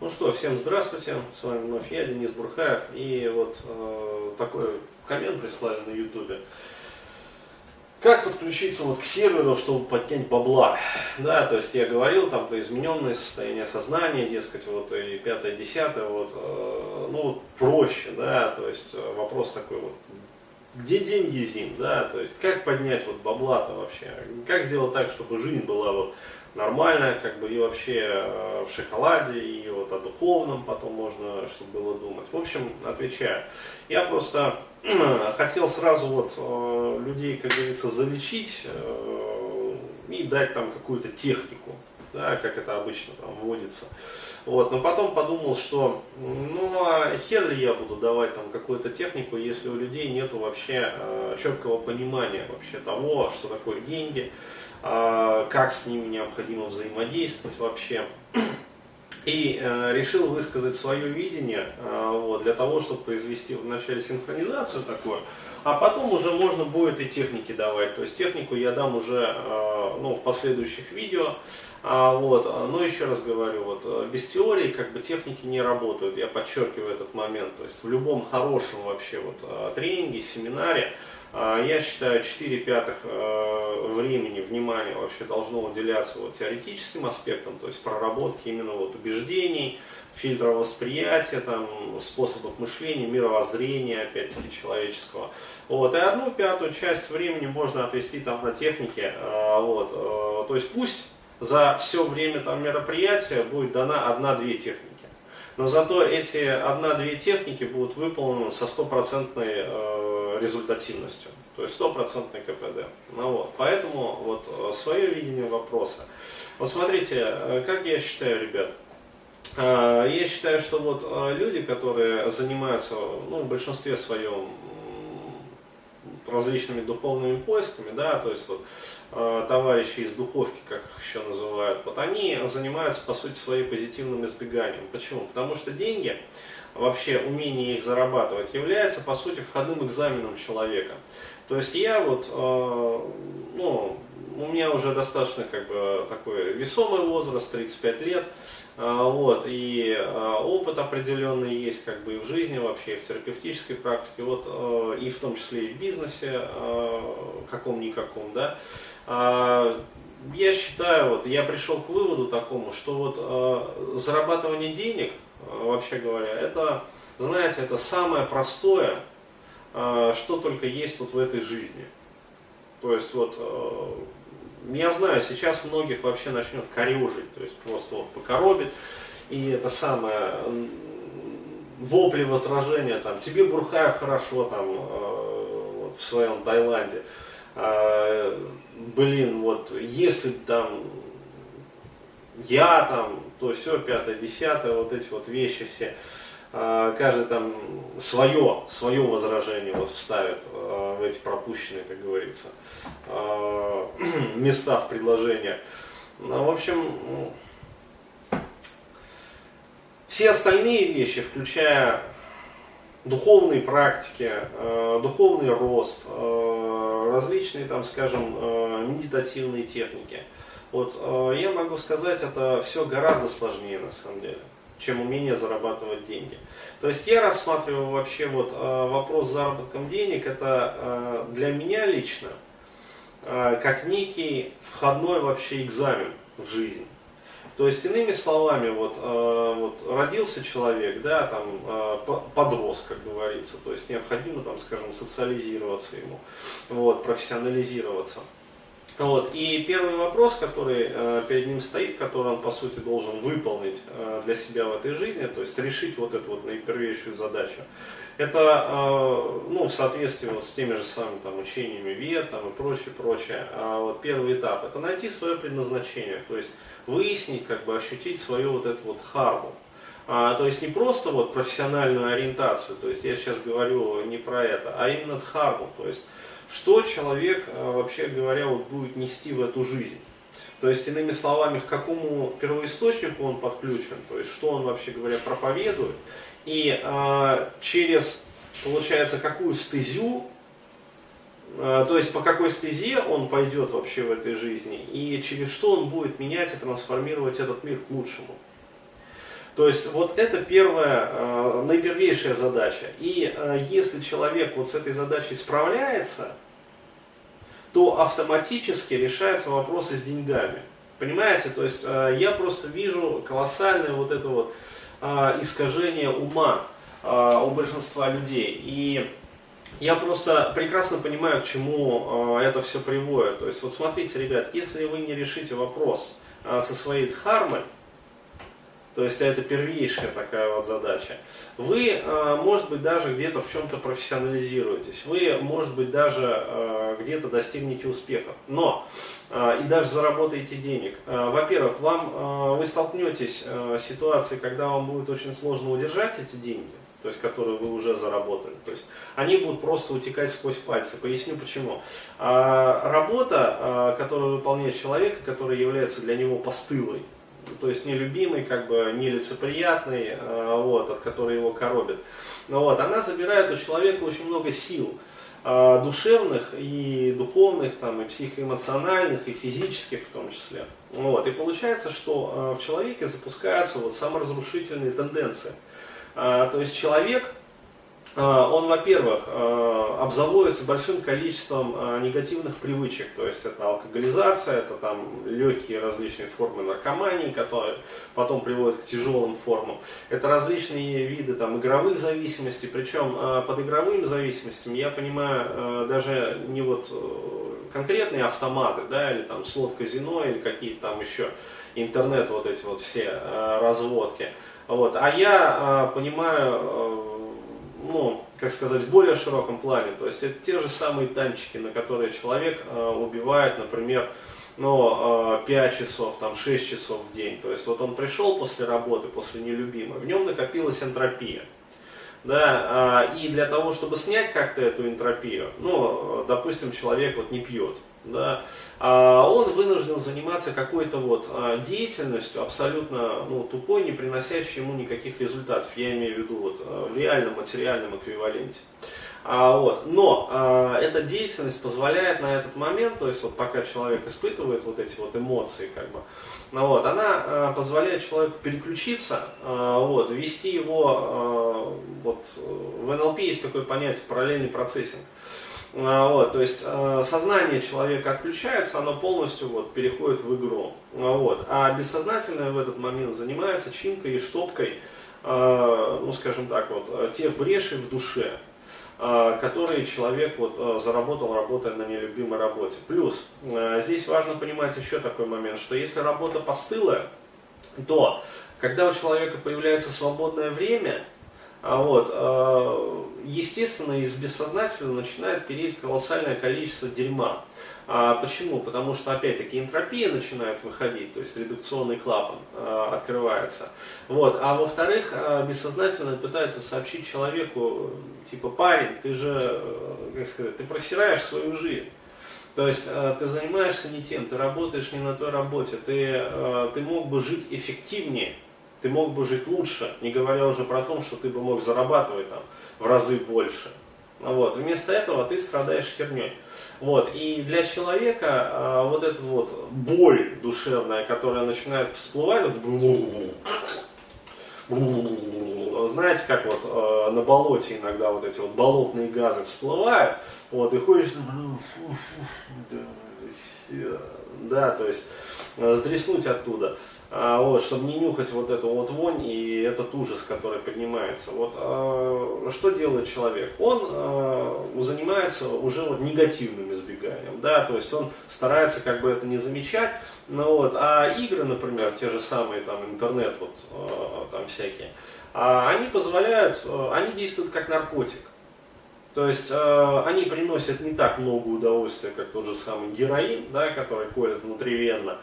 Ну что, всем здравствуйте, с вами вновь я, Денис Бурхаев, и вот э, такой коммент прислали на ютубе. Как подключиться вот к серверу, чтобы поднять бабла? Да, то есть я говорил там про измененное состояние сознания, дескать, вот и пятое, десятое, вот, э, ну проще, да, то есть э, вопрос такой вот, где деньги зим, да, то есть как поднять вот бабла-то вообще, как сделать так, чтобы жизнь была вот нормальная, как бы и вообще э, в шоколаде, и вот о духовном потом можно, чтобы было думать. В общем, отвечаю. Я просто хотел сразу вот э, людей, как говорится, залечить э, и дать там какую-то технику, да, как это обычно там вводится. Вот, но потом подумал, что ну а хер ли я буду давать там какую-то технику, если у людей нету вообще э, четкого понимания вообще того, что такое деньги, э, как с ними необходимо взаимодействовать вообще. И э, решил высказать свое видение э, вот, для того, чтобы произвести вначале синхронизацию такую, а потом уже можно будет и техники давать. То есть технику я дам уже э, ну, в последующих видео. А, вот, но еще раз говорю, вот, э, без теории как бы техники не работают, я подчеркиваю этот момент. То есть в любом хорошем вообще вот, э, тренинге, семинаре, я считаю, 4 пятых времени, внимания вообще должно уделяться вот теоретическим аспектам, то есть проработке именно вот убеждений, фильтра восприятия, там, способов мышления, мировоззрения, опять-таки, человеческого. Вот. И одну пятую часть времени можно отвести там на технике. Вот. То есть пусть за все время там, мероприятия будет дана одна-две техники. Но зато эти одна-две техники будут выполнены со стопроцентной э, результативностью, то есть стопроцентный КПД. Ну, вот. Поэтому вот э, свое видение вопроса. Вот смотрите, э, как я считаю, ребят, э, я считаю, что вот люди, которые занимаются, ну, в большинстве своем различными духовными поисками, да, то есть вот э, товарищи из духовки, как их еще называют, вот они занимаются по сути своим позитивным избеганием. Почему? Потому что деньги, вообще умение их зарабатывать, является по сути входным экзаменом человека. То есть я вот, э, ну, у меня уже достаточно как бы такой весомый возраст, 35 лет, а, вот, и а, опыт определенный есть как бы и в жизни вообще, и в терапевтической практике, вот, а, и в том числе и в бизнесе, каком-никаком, да. Я считаю, вот, я пришел к выводу такому, что вот зарабатывание денег, вообще говоря, это, знаете, это самое простое, что только есть вот в этой жизни. То есть вот я знаю, сейчас многих вообще начнет корежить, то есть просто вот покоробит, и это самое, вопли возражения, там, тебе Бурхаев хорошо там э, вот, в своем Таиланде, э, блин, вот если там я там, то все, пятое, десятое, вот эти вот вещи все, а, каждый там свое, свое возражение вот вставит а, в эти пропущенные, как говорится, а, места в предложениях. Ну, в общем, все остальные вещи, включая духовные практики, духовный рост, различные, там, скажем, медитативные техники. Вот я могу сказать, это все гораздо сложнее на самом деле чем умение зарабатывать деньги. То есть я рассматриваю вообще вот э, вопрос с заработком денег, это э, для меня лично э, как некий входной вообще экзамен в жизнь. То есть, иными словами, вот, вот родился человек, да, там, подрос, как говорится, то есть необходимо, там, скажем, социализироваться ему, вот, профессионализироваться. Вот. И первый вопрос, который э, перед ним стоит, который он по сути должен выполнить э, для себя в этой жизни, то есть решить вот эту вот наипервейшую задачу, это э, ну, в соответствии вот с теми же самыми там, учениями ВЕД там, и прочее, прочее. А вот первый этап это найти свое предназначение, то есть выяснить, как бы ощутить свою вот эту вот харму. А, то есть не просто вот профессиональную ориентацию, то есть я сейчас говорю не про это, а именно дхарму, то есть что человек, э, вообще говоря, вот будет нести в эту жизнь. То есть, иными словами, к какому первоисточнику он подключен, то есть, что он, вообще говоря, проповедует, и э, через, получается, какую стезю, э, то есть, по какой стезе он пойдет вообще в этой жизни, и через что он будет менять и трансформировать этот мир к лучшему. То есть вот это первая, э, наипервейшая задача. И э, если человек вот с этой задачей справляется, то автоматически решаются вопросы с деньгами. Понимаете? То есть э, я просто вижу колоссальное вот это вот искажение ума у большинства людей. И я просто прекрасно понимаю, к чему это все приводит. То есть вот смотрите, ребят, если вы не решите вопрос со своей дхармой, то есть это первейшая такая вот задача. Вы, э, может быть, даже где-то в чем-то профессионализируетесь. Вы, может быть, даже э, где-то достигнете успеха. Но э, и даже заработаете денег. Во-первых, вам вы столкнетесь с ситуацией, когда вам будет очень сложно удержать эти деньги то есть которые вы уже заработали. То есть они будут просто утекать сквозь пальцы. Поясню почему. А, работа, которую выполняет человек, которая является для него постылой, то есть нелюбимый, как бы нелицеприятный, а, вот, от которой его коробит. Вот, она забирает у человека очень много сил а, душевных и духовных, там, и психоэмоциональных, и физических в том числе. Вот, и получается, что а, в человеке запускаются вот саморазрушительные тенденции. То есть человек он, во-первых, а, обзаводится большим количеством а, негативных привычек, то есть это алкоголизация, это там легкие различные формы наркомании, которые потом приводят к тяжелым формам, это различные виды там игровых зависимостей, причем под игровыми зависимостями я понимаю даже не вот э, конкретные автоматы, да, или там слот казино, или какие-то там еще интернет вот эти вот все разводки, вот, а я понимаю ну, как сказать, в более широком плане. То есть это те же самые танчики, на которые человек э, убивает, например, ну, э, 5 часов, там, 6 часов в день. То есть вот он пришел после работы, после нелюбимой, в нем накопилась энтропия. Да, э, и для того, чтобы снять как-то эту энтропию, ну, допустим, человек вот не пьет, да, а он вынужден заниматься какой-то вот а, деятельностью абсолютно ну, тупой, не приносящей ему никаких результатов. Я имею в виду вот, а, в реальном материальном эквиваленте. А, вот. Но а, эта деятельность позволяет на этот момент, то есть вот пока человек испытывает вот эти вот эмоции, как бы, ну, вот, она а, позволяет человеку переключиться, а, вот, ввести его, а, вот, в НЛП есть такое понятие параллельный процессинг. А, вот, то есть э, сознание человека отключается, оно полностью вот, переходит в игру. А, вот, а бессознательное в этот момент занимается чинкой и штопкой, э, ну скажем так, вот, тех брешей в душе, которые человек вот, заработал, работая на нелюбимой работе. Плюс здесь важно понимать еще такой момент, что если работа постылая, то когда у человека появляется свободное время, а вот, э, естественно, из бессознательного начинает переть колоссальное количество дерьма. А почему? Потому что, опять-таки, энтропия начинает выходить, то есть редукционный клапан э, открывается. Вот. А во-вторых, э, бессознательно пытается сообщить человеку, типа, парень, ты же, как сказать, ты просираешь свою жизнь. То есть ты занимаешься не тем, ты работаешь не на той работе, ты, ты мог бы жить эффективнее, ты мог бы жить лучше, не говоря уже про то, что ты бы мог зарабатывать там в разы больше. Вот. Вместо этого ты страдаешь херней. Вот. И для человека а, вот эта вот боль душевная, которая начинает всплывать, знаете, как вот э, на болоте иногда вот эти вот болотные газы всплывают, вот, и ходишь, да, то есть э, сдреснуть оттуда а, вот, чтобы не нюхать вот эту вот вонь и этот ужас, который поднимается. Вот, а, что делает человек? Он а, занимается уже вот негативным избеганием, да, то есть он старается как бы это не замечать, ну вот, а игры, например, те же самые там интернет вот а, там всякие, они позволяют, а, они действуют как наркотик. То есть э, они приносят не так много удовольствия, как тот же самый героин, да, который колет внутривенно.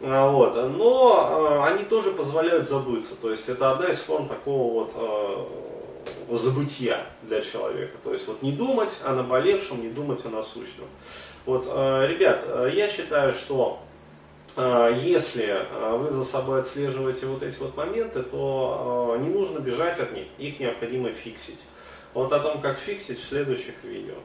А, вот. Но э, они тоже позволяют забыться. То есть это одна из форм такого вот э, забытия для человека. То есть вот не думать о наболевшем, не думать о насущном. Вот, э, ребят, э, я считаю, что э, если вы за собой отслеживаете вот эти вот моменты, то не нужно бежать от них, их необходимо фиксить. Вот о том, как фиксить в следующих видео.